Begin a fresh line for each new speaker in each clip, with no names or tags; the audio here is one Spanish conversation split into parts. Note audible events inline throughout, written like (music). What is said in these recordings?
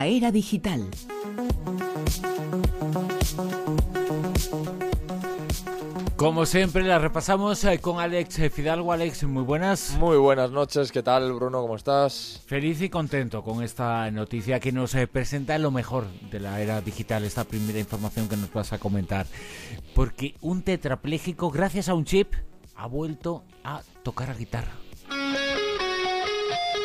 La era digital.
Como siempre, la repasamos eh, con Alex Fidalgo. Alex, muy buenas.
Muy buenas noches, ¿qué tal Bruno? ¿Cómo estás?
Feliz y contento con esta noticia que nos eh, presenta lo mejor de la era digital, esta primera información que nos vas a comentar. Porque un tetrapléjico, gracias a un chip, ha vuelto a tocar la guitarra.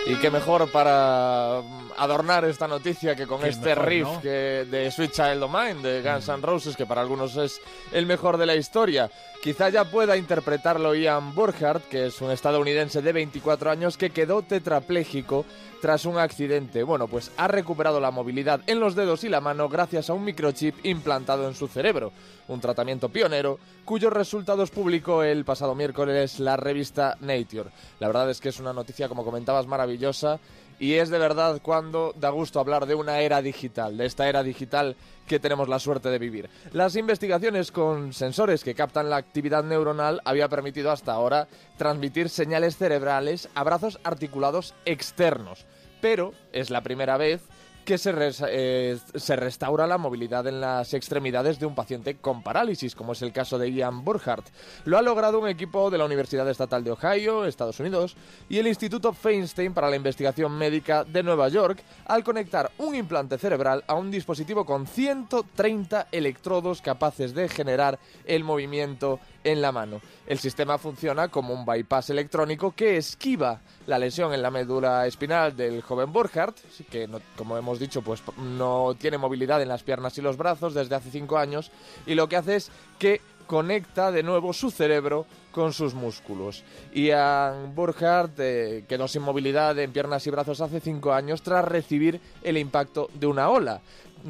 Y qué mejor para adornar esta noticia que con
Qué
este
mejor,
riff
¿no?
que de Sweet Child O' Mine de Guns N' Roses, que para algunos es el mejor de la historia. Quizá ya pueda interpretarlo Ian Burkhardt, que es un estadounidense de 24 años que quedó tetrapléjico tras un accidente. Bueno, pues ha recuperado la movilidad en los dedos y la mano gracias a un microchip implantado en su cerebro, un tratamiento pionero cuyos resultados publicó el pasado miércoles la revista Nature. La verdad es que es una noticia, como comentabas, maravillosa y es de verdad cuando da gusto hablar de una era digital, de esta era digital que tenemos la suerte de vivir. Las investigaciones con sensores que captan la actividad neuronal había permitido hasta ahora transmitir señales cerebrales a brazos articulados externos, pero es la primera vez que se, eh, se restaura la movilidad en las extremidades de un paciente con parálisis, como es el caso de Ian Burkhardt. Lo ha logrado un equipo de la Universidad Estatal de Ohio, Estados Unidos, y el Instituto Feinstein para la Investigación Médica de Nueva York, al conectar un implante cerebral a un dispositivo con 130 electrodos capaces de generar el movimiento en la mano. El sistema funciona como un bypass electrónico que esquiva la lesión en la médula espinal del joven Burkhardt, que como hemos dicho, pues no tiene movilidad en las piernas y los brazos desde hace cinco años, y lo que hace es que conecta de nuevo su cerebro con sus músculos. Ian Burkhardt eh, quedó sin movilidad en piernas y brazos hace cinco años tras recibir el impacto de una ola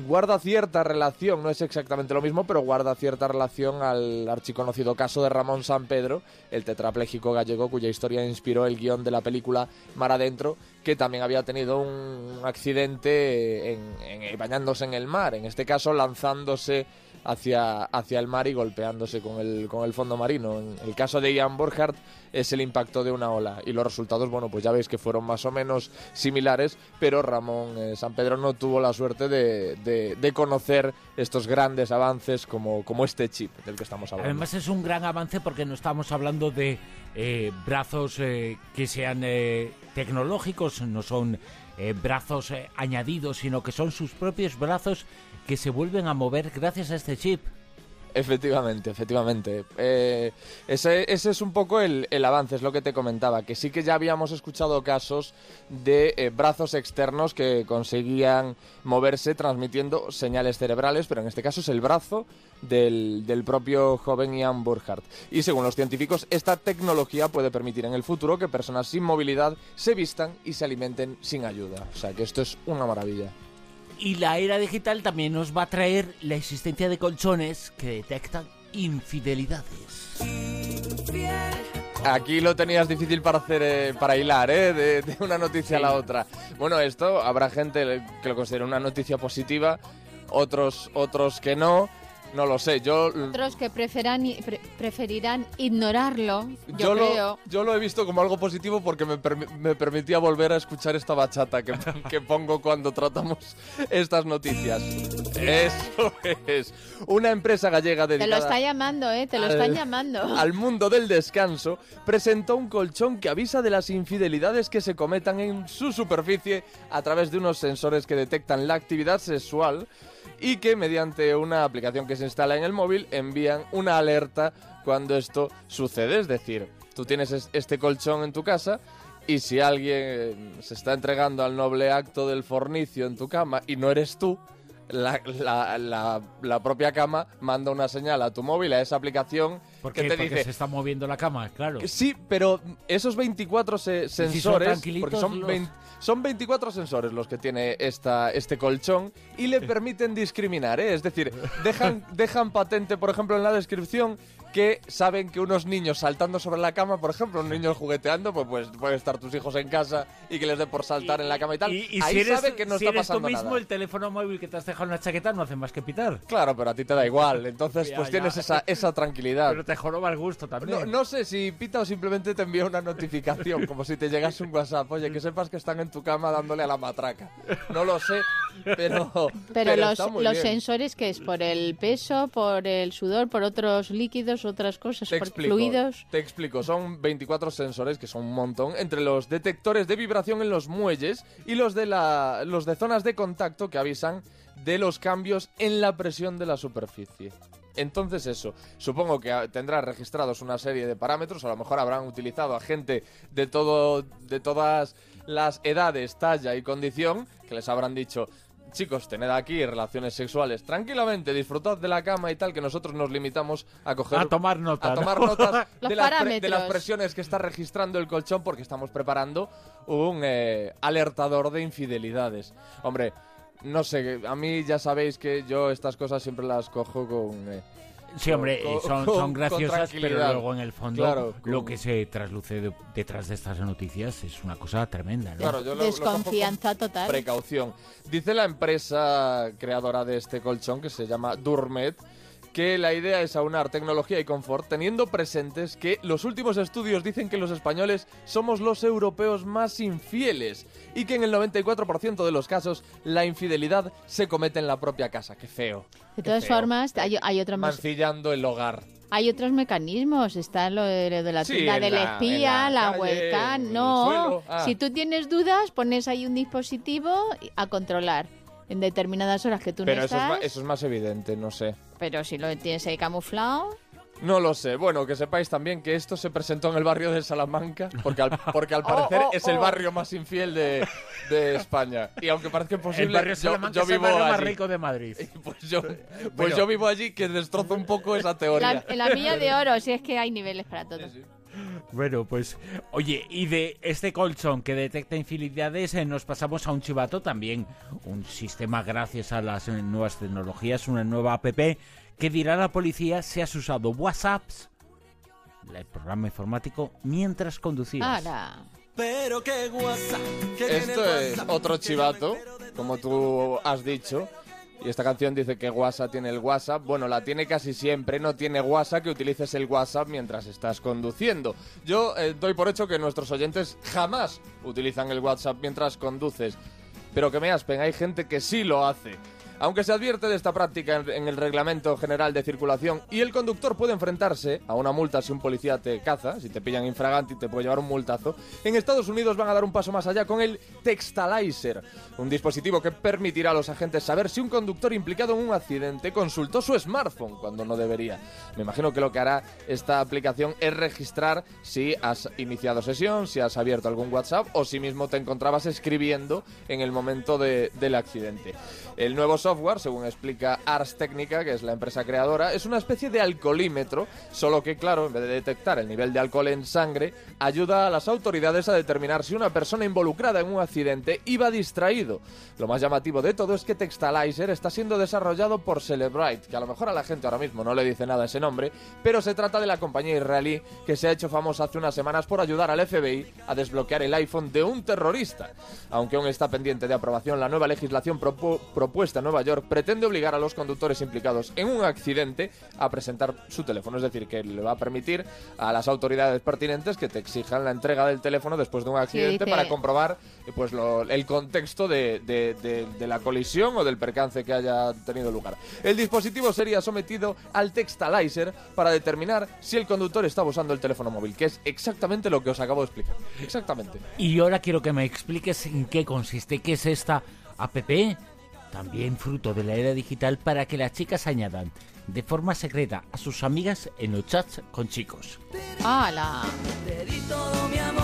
guarda cierta relación, no es exactamente lo mismo, pero guarda cierta relación al archiconocido caso de Ramón San Pedro, el tetrapléjico gallego cuya historia inspiró el guion de la película Mar Adentro, que también había tenido un accidente en- en- bañándose en el mar, en este caso lanzándose hacia, hacia el mar y golpeándose con el, con el fondo marino. En el caso de Ian Burkhardt es el impacto de una ola y los resultados, bueno, pues ya veis que fueron más o menos similares, pero Ramón eh, San Pedro no tuvo la suerte de, de- conocer estos grandes avances como, como este chip del que estamos hablando.
Además es un gran avance porque no estamos hablando de eh, brazos eh, que sean eh, tecnológicos, no son brazos añadidos, sino que son sus propios brazos que se vuelven a mover gracias a este chip.
Efectivamente, efectivamente. Eh, ese, ese es un poco el, el avance, es lo que te comentaba, que sí que ya habíamos escuchado casos de eh, brazos externos que conseguían moverse transmitiendo señales cerebrales, pero en este caso es el brazo del, del propio joven Ian Burkhardt. Y según los científicos, esta tecnología puede permitir en el futuro que personas sin movilidad se vistan y se alimenten sin ayuda. O sea que esto es una maravilla.
Y la era digital también nos va a traer la existencia de colchones que detectan infidelidades.
Aquí lo tenías difícil para hacer, eh, para hilar, ¿eh? De, de una noticia a la otra. Bueno, esto habrá gente que lo considere una noticia positiva, otros, otros que no. No lo sé. Yo,
Otros que preferan, pre- preferirán ignorarlo, yo,
lo,
creo.
yo lo he visto como algo positivo porque me, permi- me permitía volver a escuchar esta bachata que, (laughs) que pongo cuando tratamos estas noticias. Eso es. Una empresa gallega
Te
dedicada...
lo está llamando, ¿eh? Te lo
al-
están llamando. (laughs)
al mundo del descanso, presentó un colchón que avisa de las infidelidades que se cometan en su superficie a través de unos sensores que detectan la actividad sexual y que mediante una aplicación que se instala en el móvil envían una alerta cuando esto sucede. Es decir, tú tienes es- este colchón en tu casa y si alguien se está entregando al noble acto del fornicio en tu cama y no eres tú, la- la propia cama manda una señal a tu móvil, a esa aplicación,
¿Por qué?
te
Porque
dice...
se está moviendo la cama, claro.
Sí, pero esos 24 se-
son
sensores,
tranquilitos
porque son,
los-
20 son 24 sensores los que tiene esta, este colchón y le permiten discriminar, ¿eh? Es decir, (laughs) dejan, dejan patente, por ejemplo, en la descripción que saben que unos niños saltando sobre la cama, por ejemplo, un niño jugueteando, pues, pues pueden estar tus hijos en casa y que les dé por saltar en la cama y tal.
Y, y
Ahí
si eres,
sabe que no
si
está
eres tú
pasando
mismo,
nada.
el teléfono móvil que te has dejado en la chaqueta no hace más que pitar.
Claro, pero a ti te da igual, entonces (laughs)
Ya,
pues
ya.
tienes esa, esa tranquilidad.
Pero te joroba el gusto también.
No, no sé si pita o simplemente te envía una notificación, como si te llegase un WhatsApp. Oye, que sepas que están en tu cama dándole a la matraca. No lo sé, pero,
Pero, los,
está muy
los
bien.
sensores, que es? ¿Por el peso, por el sudor, por otros líquidos, otras cosas,
Te
por
explico,
fluidos?
te explico. Son 24 sensores, que son un montón, entre los detectores de vibración en los muelles y los de, la, los de zonas de contacto que avisan de los cambios en la presión de la superficie. Entonces eso, supongo que ah, tendrá registrados una serie de parámetros, a lo mejor habrán utilizado a gente de todo de todas las edades, talla y condición que les habrán dicho Chicos, tened aquí relaciones sexuales tranquilamente, disfrutad de la cama y tal, que nosotros nos limitamos a coger
A tomar nota,
a
¿no?
tomar notas (laughs) de las, pre- de las presiones que está registrando el colchón porque estamos preparando un eh, alertador de infidelidades. Hombre, no sé, a mí ya sabéis que yo estas cosas siempre las cojo con... eh,
Sí, hombre,
con-
son,
con-
son graciosas, pero luego en el fondo
Claro,
lo que se trasluce de- detrás de estas noticias es una cosa tremenda, ¿no?
Claro, yo lo-
Desconfianza total.
precaución. Dice la empresa creadora de este colchón, que se llama Durmet, que la idea es aunar tecnología y confort teniendo presentes que los últimos estudios dicen que los españoles somos los europeos más infieles y que en el 94% de los casos la infidelidad se comete en la propia casa. Qué feo.
De
qué
todas
feo.
formas, hay, hay, mes-
Mancillando el hogar.
hay otros mecanismos. Está lo de, lo de la
Sí,
tienda
en
del
la-
espía, la,
la
webcam. No.
Ah.
si tú tienes dudas, pones ahí un dispositivo a controlar en determinadas horas que tú
Pero
no
eso es,
estás.
ma- eso es más evidente, no sé.
Pero si lo tienes ahí camuflado,
No lo sé. Bueno, que sepáis también que esto se presentó en el barrio de Salamanca, porque al, (laughs) porque al
Oh,
parecer
oh,
es el
oh.
barrio más infiel de, de España. Y aunque parezca imposible,
el barrio
yo, yo
es el
vivo
barrio más
allí.
rico de Madrid. (laughs)
Pues yo, pues
Bueno.
yo vivo allí, que destrozo un poco esa
la,
teoría.
la milla de (laughs) oro, si es que hay niveles para todo.
Sí, sí.
Bueno, pues, oye, y de este colchón que detecta infidelidades eh, nos pasamos a un chivato también, un sistema gracias a las eh, nuevas tecnologías, una nueva app que dirá a la policía si has usado WhatsApps, el programa informático, mientras conducías.
Ahora,
Pero qué tiene
Esto es
WhatsApp,
otro chivato, como tú has dicho. Y esta canción dice que WhatsApp tiene el WhatsApp. Bueno, la tiene casi siempre. No tiene WhatsApp que utilices el WhatsApp mientras estás conduciendo. Yo eh, doy por hecho que nuestros oyentes jamás utilizan el WhatsApp mientras conduces. Pero que me aspen, hay gente que sí lo hace. Aunque se advierte de esta práctica en- el Reglamento General de Circulación y el conductor puede enfrentarse a una multa si un policía te caza, si te pillan infragante y te puede llevar un multazo, en Estados Unidos van a dar un paso más allá con el Textalizer, un dispositivo que permitirá a los agentes saber si un conductor implicado en un accidente consultó su smartphone cuando no debería. Me imagino que lo que hará esta aplicación es registrar si has iniciado sesión, si has abierto algún WhatsApp o si mismo te encontrabas escribiendo en el momento de- del accidente. El nuevo según explica Ars Technica, que es la empresa creadora, es una especie de alcoholímetro, solo que, claro, en vez de detectar el nivel de alcohol en sangre, ayuda a las autoridades a determinar si una persona involucrada en un accidente iba distraído. Lo más llamativo de todo es que Textalizer está siendo desarrollado por Celebrite, que a lo mejor a la gente ahora mismo no le dice nada ese nombre, pero se trata de la compañía israelí que se ha hecho famosa hace unas semanas por ayudar al FBI a desbloquear el iPhone de un terrorista. Aunque aún está pendiente de aprobación, la nueva legislación propu- propuesta en Nueva York pretende obligar a los conductores implicados en un accidente a presentar su teléfono, es decir, que le va a permitir a las autoridades pertinentes que te exijan la entrega del teléfono después de un accidente
dice-
para comprobar eh, pues lo- el contexto de, de- de- de la colisión o del percance que haya tenido lugar. El dispositivo sería sometido al Textalizer para determinar si el conductor estaba usando el teléfono móvil, que es exactamente lo que os acabo de explicar. Exactamente.
Y ahora quiero que me expliques en qué consiste, qué es esta app, también fruto de la era digital para que las chicas añadan de forma secreta a sus amigas en los chats con chicos.
¡Hala!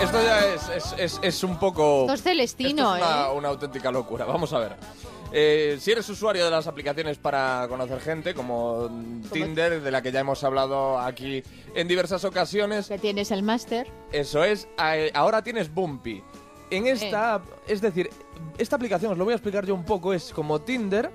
Esto ya es, es- es- es un poco...
Esto es Celestino,
Esto es una,
¿eh?
una auténtica locura. Vamos a ver. Eh, si eres usuario de las aplicaciones para conocer gente, como Tinder, de la que ya hemos hablado aquí en diversas ocasiones,
Que tienes el máster.
eso es, eh, ahora tienes Bumpy. En esta, app, es decir, esta aplicación, os lo voy a explicar yo un poco, es como Tinder,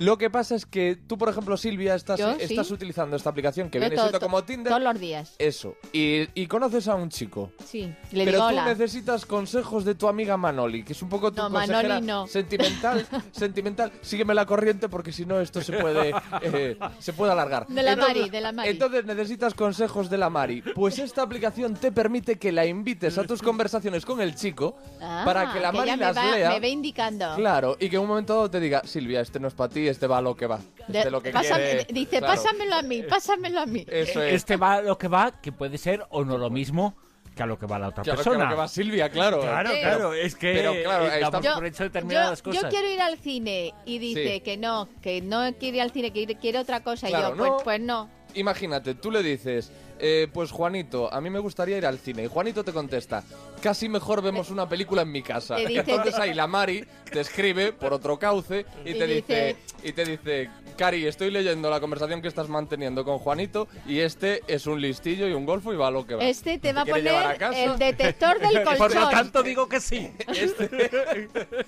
Lo que pasa es que tú, por ejemplo, Silvia, estás,
Yo, sí.
estás utilizando esta aplicación que
Yo
viene
todo-
siendo como Tinder.
Todos los días.
Eso. Y, y conoces a un chico.
Sí. Le
pero
digo
tú
hola.
necesitas consejos de tu amiga Manoli, que es un poco tu
No,
consejera
Manoli no.
sentimental, (laughs) sentimental. Sígueme la corriente porque si no esto se puede (laughs) eh, se puede alargar.
De la Mari, de la Mari.
Entonces necesitas consejos de la Mari. Pues esta aplicación te permite que la invites a tus conversaciones con el chico
Ah,
para que la Mari
ella me
las
va,
lea.
Me va indicando.
Claro, y que en un momento dado te diga, Silvia, este no es para ti, este va a lo que va.
De-
Este lo que
pásame-
quiere.
Dice,
Claro.
pásamelo a mí, pásamelo a mí.
Eso es.
Este va a lo que va, que puede ser o no lo mismo que a lo que va la otra
Claro, que
persona.
lo que va Silvia, claro.
Claro, claro, es que
Pero, claro,
eh,
está-
damos
Yo-
por hecho determinadas
yo,
cosas.
yo quiero ir al cine y dice
Sí.
que no, que no quiere ir al cine, que quiere otra cosa.
Claro,
y yo, pues, pues no.
Imagínate, tú le dices, eh, pues Juanito, a mí me gustaría ir al cine. Y Juanito te contesta, casi mejor vemos una película en mi casa.
Te dice-
Entonces ahí la Mari te escribe por otro cauce y
Y
te dice,
dice-
y te dice, Cari, estoy leyendo la conversación que estás manteniendo con Juanito y este es un listillo y un golfo y va a lo que va.
Este te va a
quiere llevar a
poner
casa?
el detector del colchón. (laughs)
Por lo tanto, digo que sí.
Este,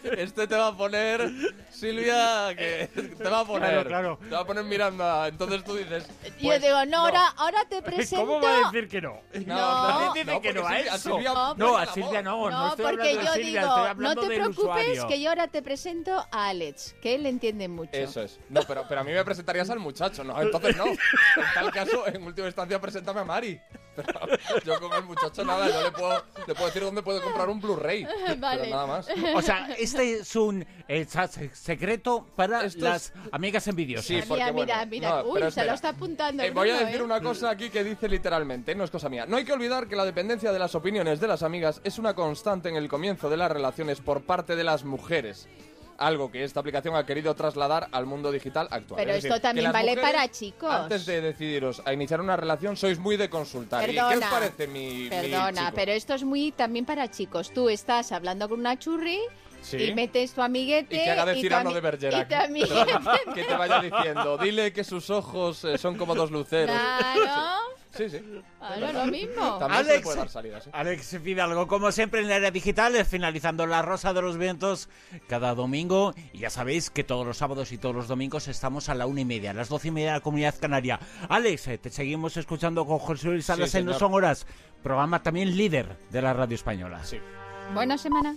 (laughs) este te va a poner, Silvia, que te va a poner,
Claro, claro.
te va a poner Miranda. Entonces tú dices,
Y yo
pues,
digo, no, ahora, ahora te (laughs) presento.
¿Cómo va a decir que no? (laughs)
No.
Dice que
porque
no a
Silvia-
eso.
Silvia
No,
No, a Silvia no, no,
No,
estoy
porque
hablando
yo
de Silvia,
digo,
estoy
no te preocupes
usuario.
que yo ahora te presento a Alex, que él entiende mucho.
Eso es. No, pero, pero a mí me presentarías al muchacho, ¿no? Entonces no. En tal caso, en última instancia, preséntame a Mari. Pero yo con el muchacho nada, yo le puedo, le puedo decir dónde puede comprar un Blu-ray. (laughs)
Vale.
Pero nada más.
O sea, este es un eh, secreto para
Esto
las
es-
amigas envidiosas.
Sí,
Mira,
porque,
mira,
bueno,
mira.
no,
Uy, se
espera.
lo está apuntando.
Eh, voy a decir
¿eh?
una cosa aquí que dice literalmente, no es cosa mía. No hay que olvidar que la dependencia de las opiniones de las amigas es una constante en el comienzo de las relaciones por parte de las mujeres. Algo que esta aplicación ha querido trasladar al mundo digital actual.
Pero
Es
esto
decir,
también vale para chicos.
Antes de decidiros a iniciar una relación, sois muy de consultar. ¿Y qué os
Perdona.
parece mi, mi
Perdona,
chico?
pero esto es muy también para chicos. Tú estás hablando con una churri
Sí.
y metes tu amiguete.
Y que haga de Cirano de Bergerac. (laughs) Que te vaya diciendo, dile que sus ojos eh, son como dos luceros.
Claro. (laughs)
Sí, sí.
Claro, lo mismo.
También se le
Alex.
puede dar salidas. ¿eh?
Alex Fidalgo, como siempre en la era digital, finalizando La Rosa de los Vientos cada domingo. Y ya sabéis que todos los sábados y todos los domingos estamos a la una y media, a las doce y media de la Comunidad Canaria. Alex, eh, te seguimos escuchando con José Luis Salas
Sí,
en No. Son Horas, programa también líder de la radio española.
Sí.
Buena semana.